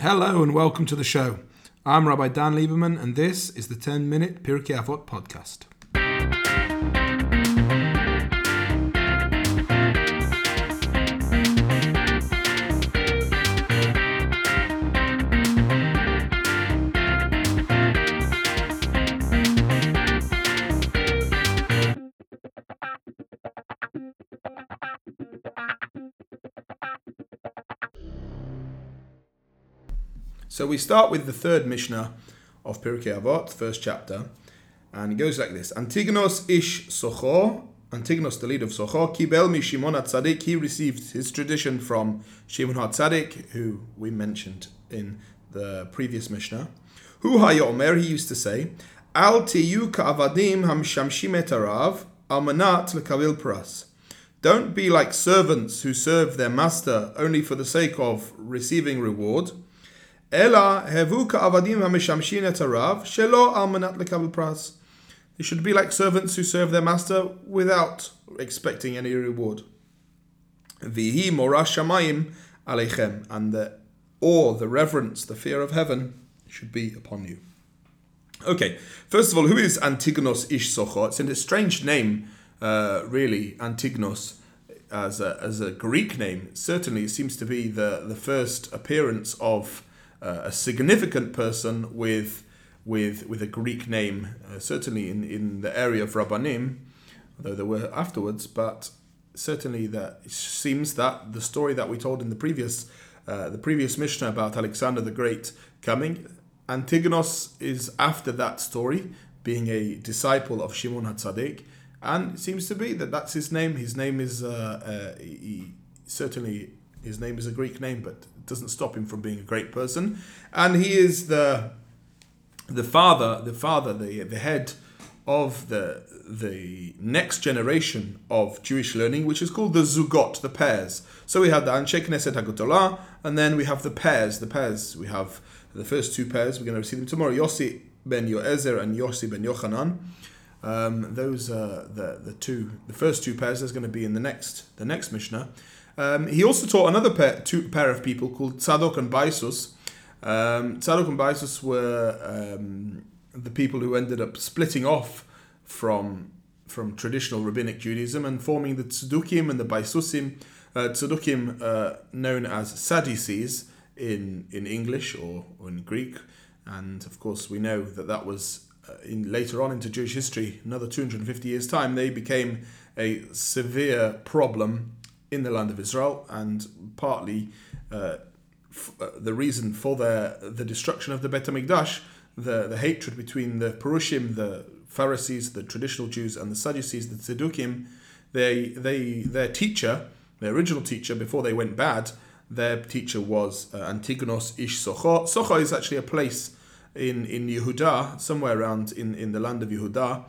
Hello and welcome to the show. I'm Rabbi Dan Lieberman, and this is the 10 minute Pirkei Avot podcast. So we start with the third Mishnah of Pirkei Avot, first chapter, and it goes like this: Antigonos ish Socho, Antigonos, the leader of Socho, kibel mi Shimon HaTzadik. He received his tradition from Shimon HaTzadik, who we mentioned in the previous Mishnah. Hu hayomer, he used to say, Al tiyu ka'avadim hamshamshim et harav, al manat lekavil pras. Don't be like servants who serve their master only for the sake of receiving reward. Ela hevu ka'avadim hamishamshin et shelo al lekabel pras. They should be like servants who serve their master without expecting any reward. Vihi morash shamayim aleichem, and the awe, the reverence, the fear of heaven should be upon you. Okay, first of all, who is Antigonus Ish Socho? It's a strange name, uh, really, Antigonus as a, as a Greek name. Certainly, it seems to be the, the first appearance of uh, a significant person with with with a Greek name, uh, certainly in, in the area of Rabbanim, although there were afterwards, but certainly that it seems that the story that we told in the previous uh, the previous Mishnah about Alexander the Great coming, Antigonus is after that story, being a disciple of Shimon HaTzadik, and it seems to be that that's his name. His name is uh, uh, he, certainly his name is a Greek name, but doesn't stop him from being a great person. And he is the the father, the father, the the head of the the next generation of Jewish learning, which is called the Zugot, the pairs. So we have the Anshe Knesset HaGedolah, and then we have the pairs. The pairs we have the first two pairs. We're going to see them tomorrow. Yossi ben Yoezer and Yossi ben Yochanan. Um, those are the the two the first two pairs. There's going to be in the next the next Mishnah. Um, he also taught another pair, two pair of people called Tzadok and Baisus. Um, Tzadok and Baisus were um, the people who ended up splitting off from from traditional rabbinic Judaism and forming the Tzedukim and the Baisusim. Uh, uh, known as Sadducees in in English or, or in Greek, and of course we know that that was uh, in later on into Jewish history, another 250 years time, they became a severe problem in the land of Israel, and partly uh, f- uh, the reason for their the destruction of the Bet Hamikdash, the the hatred between the Perushim, the Pharisees, the traditional Jews, and the Sadducees, the Tzedukim, they they their teacher, their original teacher before they went bad, their teacher was uh, Antigonos Ish Socho. Socho is actually a place in in Yehuda, somewhere around in in the land of Yehuda.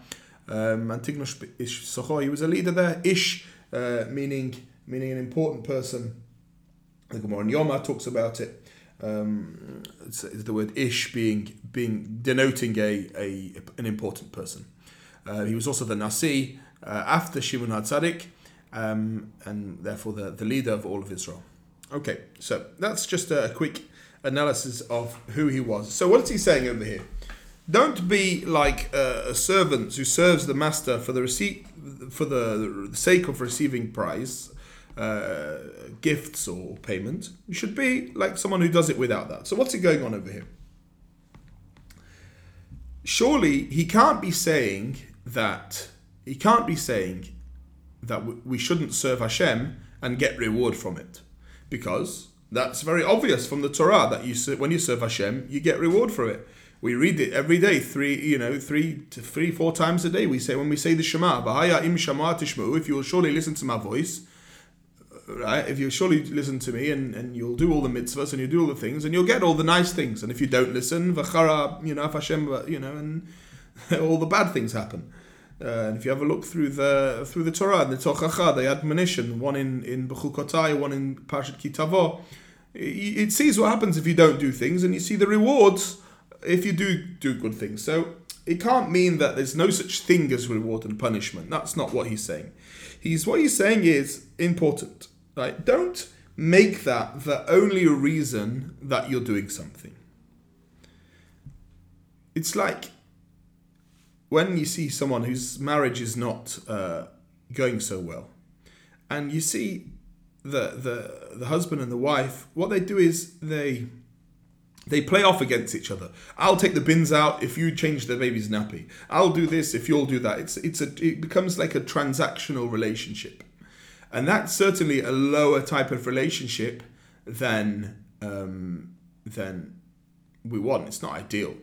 Um, Antigonos Ish Socho, he was a leader there. Ish uh, meaning meaning an important person. The Gemara in Yoma talks about it. Um, it's, it's the word ish being being denoting a, a an important person. Uh, he was also the Nasi uh, after Shimon HaTzadik, um, and therefore the, the leader of all of Israel. Okay, so that's just a quick analysis of who he was. So what is he saying over here? Don't be like a, servant who serves the master for the receipt for the, the sake of receiving prize uh, gifts or payment. You should be like someone who does it without that. So what's it going on over here? Surely he can't be saying that he can't be saying that we shouldn't serve Hashem and get reward from it, because that's very obvious from the Torah that you when you serve Hashem you get reward for it. We read it every day, three you know three to three four times a day. We say when we say the Shema, Bahaya im Shema tishmu, if you will surely listen to my voice, right? If you surely listen to me and, and you'll do all the mitzvahs and you do all the things and you'll get all the nice things. And if you don't listen, v'chara, you know, Hashem, you know, and all the bad things happen. Uh, and if you have a look through the through the Torah the Tochacha, the admonition, one in in Bechukotai, one in Parshat Ki Tavo, it, it sees what happens if you don't do things, and you see the rewards if you do do good things. So it can't mean that there's no such thing as reward and punishment. That's not what he's saying. He's what he's saying is important. Right? Don't make that the only reason that you're doing something. It's like when you see someone whose marriage is not uh, going so well, and you see the the the husband and the wife, what they do is they they play off against each other. I'll take the bins out if you change the baby's nappy. I'll do this if you'll do that. It's it's a it becomes like a transactional relationship, and that's certainly a lower type of relationship than um, than we want. It's not ideal.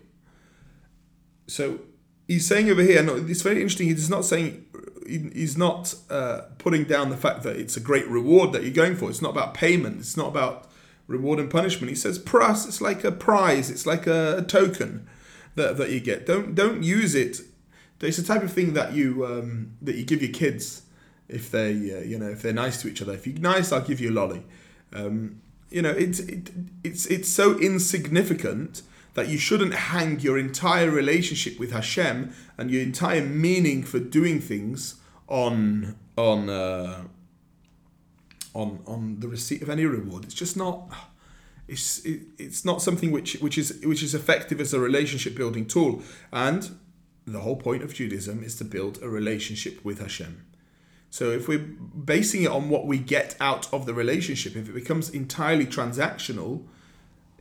So he's saying over here, it's very interesting. He's not saying he's not uh, putting down the fact that it's a great reward that you're going for. It's not about payment. It's not about reward and punishment. He says pras. It's like a prize. It's like a, a token that, that you get. Don't don't use it. It's the type of thing that you um, that you give your kids if they uh, you know if they're nice to each other. If you're nice, I'll give you a lolly. Um, you know it's it, it's it's so insignificant that you shouldn't hang your entire relationship with Hashem and your entire meaning for doing things on on uh, on on the receipt of any reward. It's just not. It's it, it's not something which which is which is effective as a relationship building tool. And the whole point of Judaism is to build a relationship with Hashem. So if we're basing it on what we get out of the relationship, if it becomes entirely transactional,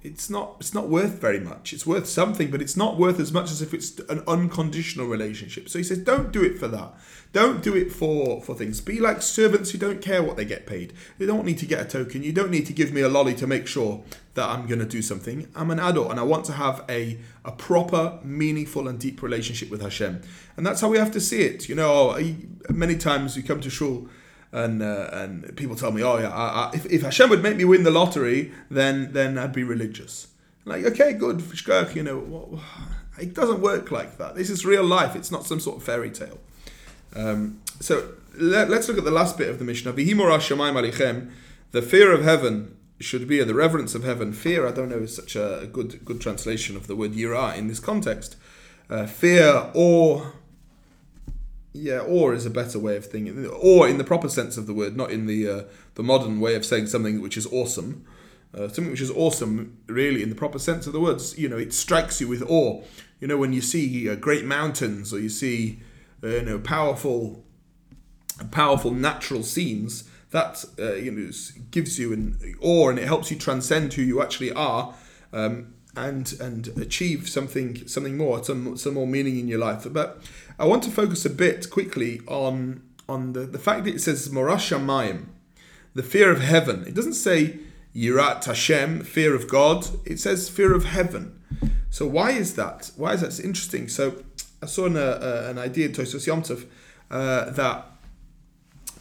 it's not it's not worth very much. It's worth something, but it's not worth as much as if it's an unconditional relationship. So he says, don't do it for that. Don't do it for for things. Be like servants who don't care what they get paid. They don't need to get a token. You don't need to give me a lolly to make sure that I'm going to do something. I'm an adult and I want to have a a proper, meaningful, and deep relationship with Hashem. And that's how we have to see it. You know, oh, many times we come to shul and uh, and people tell me, oh yeah, I, I, if, if Hashem would make me win the lottery, then then I'd be religious. Like okay, good, you know, it doesn't work like that. This is real life. It's not some sort of fairy tale. Um, so let, us look at the last bit of the Mishnah. The fear of heaven should be, the reverence of heaven. Fear, I don't know, is such a good good translation of the word yirah in this context. Uh, fear, awe, yeah, or is a better way of thinking, or in the proper sense of the word, not in the uh, the modern way of saying something which is awesome. Uh, something which is awesome, really, in the proper sense of the words. You know, it strikes you with awe. You know, when you see uh, great mountains or you see, uh, you know, powerful, powerful natural scenes, that uh, you know gives you an awe and it helps you transcend who you actually are. Um, and and achieve something something more, some some more meaning in your life. But I want to focus a bit quickly on on the, the fact that it says Morash Shamayim, the fear of heaven. It doesn't say Yirat Hashem, fear of God. It says fear of heaven. So why is that? Why is that it's interesting? So I saw an, uh, an idea in Tosfos Yom Tov, uh, that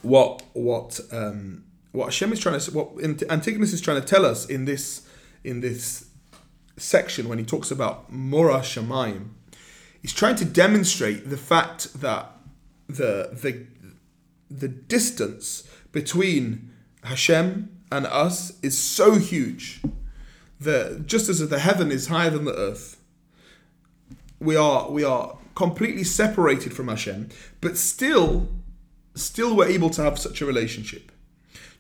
what what um, what Hashem is trying to what Antigonus is trying to tell us in this in this section when he talks about Mora Shamayim, he's trying to demonstrate the fact that the the the distance between Hashem and us is so huge that just as the heaven is higher than the earth, we are we are completely separated from Hashem, but still still we're able to have such a relationship.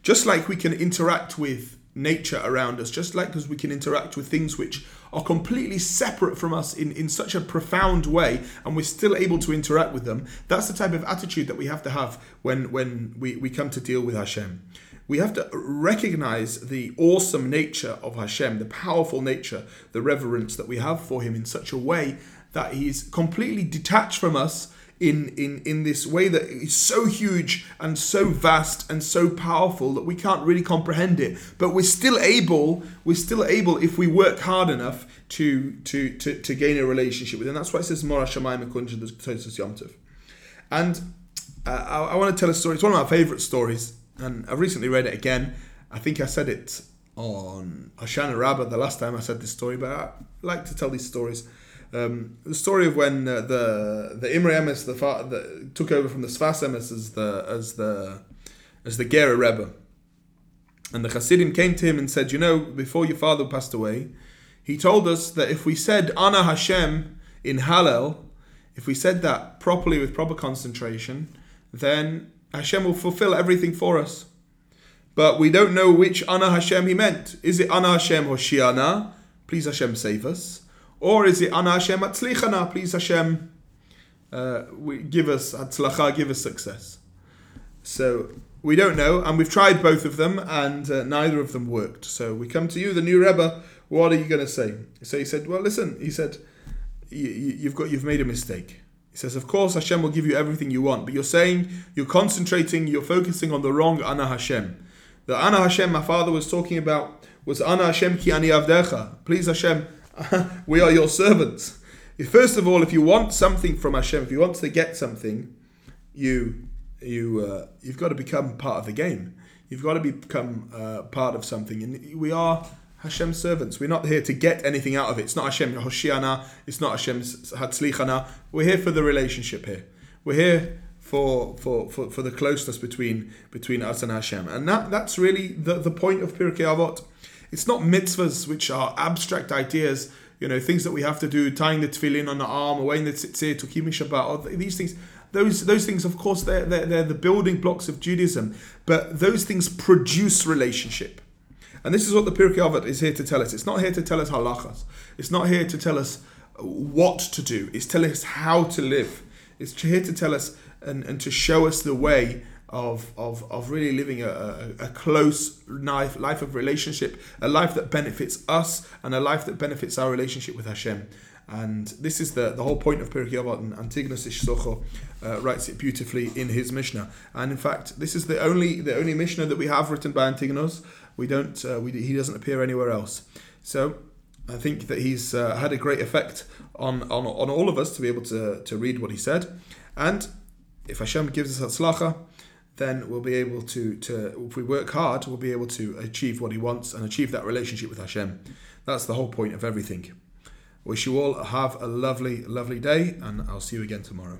Just like we can interact with nature around us, just like as we can interact with things which are completely separate from us in, in such a profound way, and we're still able to interact with them. That's the type of attitude that we have to have when, when we, we come to deal with Hashem. We have to recognize the awesome nature of Hashem, the powerful nature, the reverence that we have for Him in such a way that He's completely detached from us in, in, in this way that is so huge and so vast and so powerful that we can't really comprehend it. But we're still able, we're still able if we work hard enough to to to, to gain a relationship with him. That's why it says Mora Shamayim the Yom Tov. And uh, I, I want to tell a story. It's one of my favorite stories, and I've recently read it again. I think I said it on Hoshana Rabbah the last time I said this story, but I like to tell these stories. Um, the story of when uh, the the Imre Emes the, fa- the took over from the Sfas Emes as the as the as the Gerrer Rebbe, and the Hasidim came to him and said, "You know, before your father passed away, he told us that if we said Ana Hashem in Hallel, if we said that properly with proper concentration, then Hashem will fulfill everything for us." but we don't know which Ana Hashem he meant. Is it Ana Hashem Hoshiana? Please Hashem save us. Or is it Ana Hashem Atzlichana? Please Hashem uh, give us Atzlacha, give us success. So we don't know, and we've tried both of them, and uh, neither of them worked. So we come to you, the new Rebbe. What are you going to say? So he said, "Well, listen." He said, "You've got, you've made a mistake." He says, "Of course, Hashem will give you everything you want, but you're saying you're concentrating, you're focusing on the wrong Ana Hashem. The Ana Hashem my father was talking about was Ana Hashem ki ani avdecha. Please Hashem, we are your servants. First of all, if you want something from Hashem, if you want to get something, you you uh, you've got to become part of the game. You've got to become uh, part of something, and we are Hashem's servants. We're not here to get anything out of it. It's not Hashem Hoshiana. It's not Hashem's Hatzlichana. We're here for the relationship here. We're here for, for, for, for the closeness between between us and Hashem, and that that's really the, the point of Pirkei Avot. It's not mitzvahs which are abstract ideas, you know, things that we have to do, tying the tefillin on the arm, or wearing the tzitzit, or keeping Shabbat, or these things those those things, of course, they're, they're, they're the building blocks of Judaism, but those things produce relationship. And this is what the Pirkei Avot is here to tell us. It's not here to tell us halachas. It's not here to tell us what to do. It's telling us how to live. It's here to tell us and, and to show us the way of, of, of really living a, a, a, close life, life of relationship, a life that benefits us and a life that benefits our relationship with Hashem. And this is the, the whole point of Pirkei Avot, and Antigonus Ish Socho uh, writes it beautifully in his Mishnah. And in fact, this is the only the only Mishnah that we have written by Antigonus. We don't uh, we, he doesn't appear anywhere else. So I think that he's uh, had a great effect on, on on all of us to be able to to read what he said. And if Hashem gives us Hatzlacha, then we'll be able to, to, if we work hard, we'll be able to achieve what He wants and achieve that relationship with Hashem. That's the whole point of everything. Wish you all have a lovely, lovely day, and I'll see you again tomorrow.